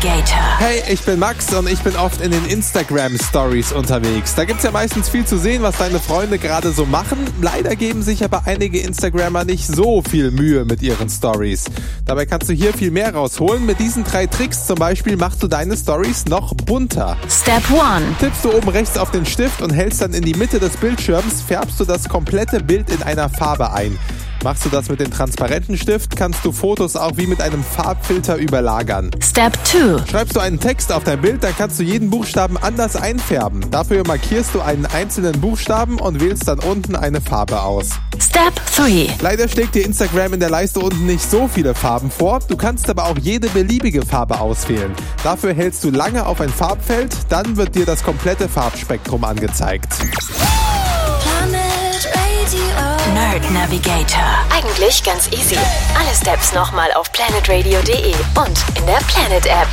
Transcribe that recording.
Navigator. Hey, ich bin Max und ich bin oft in den Instagram Stories unterwegs. Da gibt's ja meistens viel zu sehen, was deine Freunde gerade so machen. Leider geben sich aber einige Instagrammer nicht so viel Mühe mit ihren Stories. Dabei kannst du hier viel mehr rausholen. Mit diesen drei Tricks zum Beispiel machst du deine Stories noch bunter. Step 1. Tippst du oben rechts auf den Stift und hältst dann in die Mitte des Bildschirms, färbst du das komplette Bild in einer Farbe ein. Machst du das mit dem transparenten Stift, kannst du Fotos auch wie mit einem Farbfilter überlagern. Step 2. Schreibst du einen Text auf dein Bild, dann kannst du jeden Buchstaben anders einfärben. Dafür markierst du einen einzelnen Buchstaben und wählst dann unten eine Farbe aus. Step 3. Leider schlägt dir Instagram in der Leiste unten nicht so viele Farben vor. Du kannst aber auch jede beliebige Farbe auswählen. Dafür hältst du lange auf ein Farbfeld, dann wird dir das komplette Farbspektrum angezeigt. Planet. Nerd Navigator. Eigentlich ganz easy. Alle Steps nochmal auf planetradio.de und in der Planet App.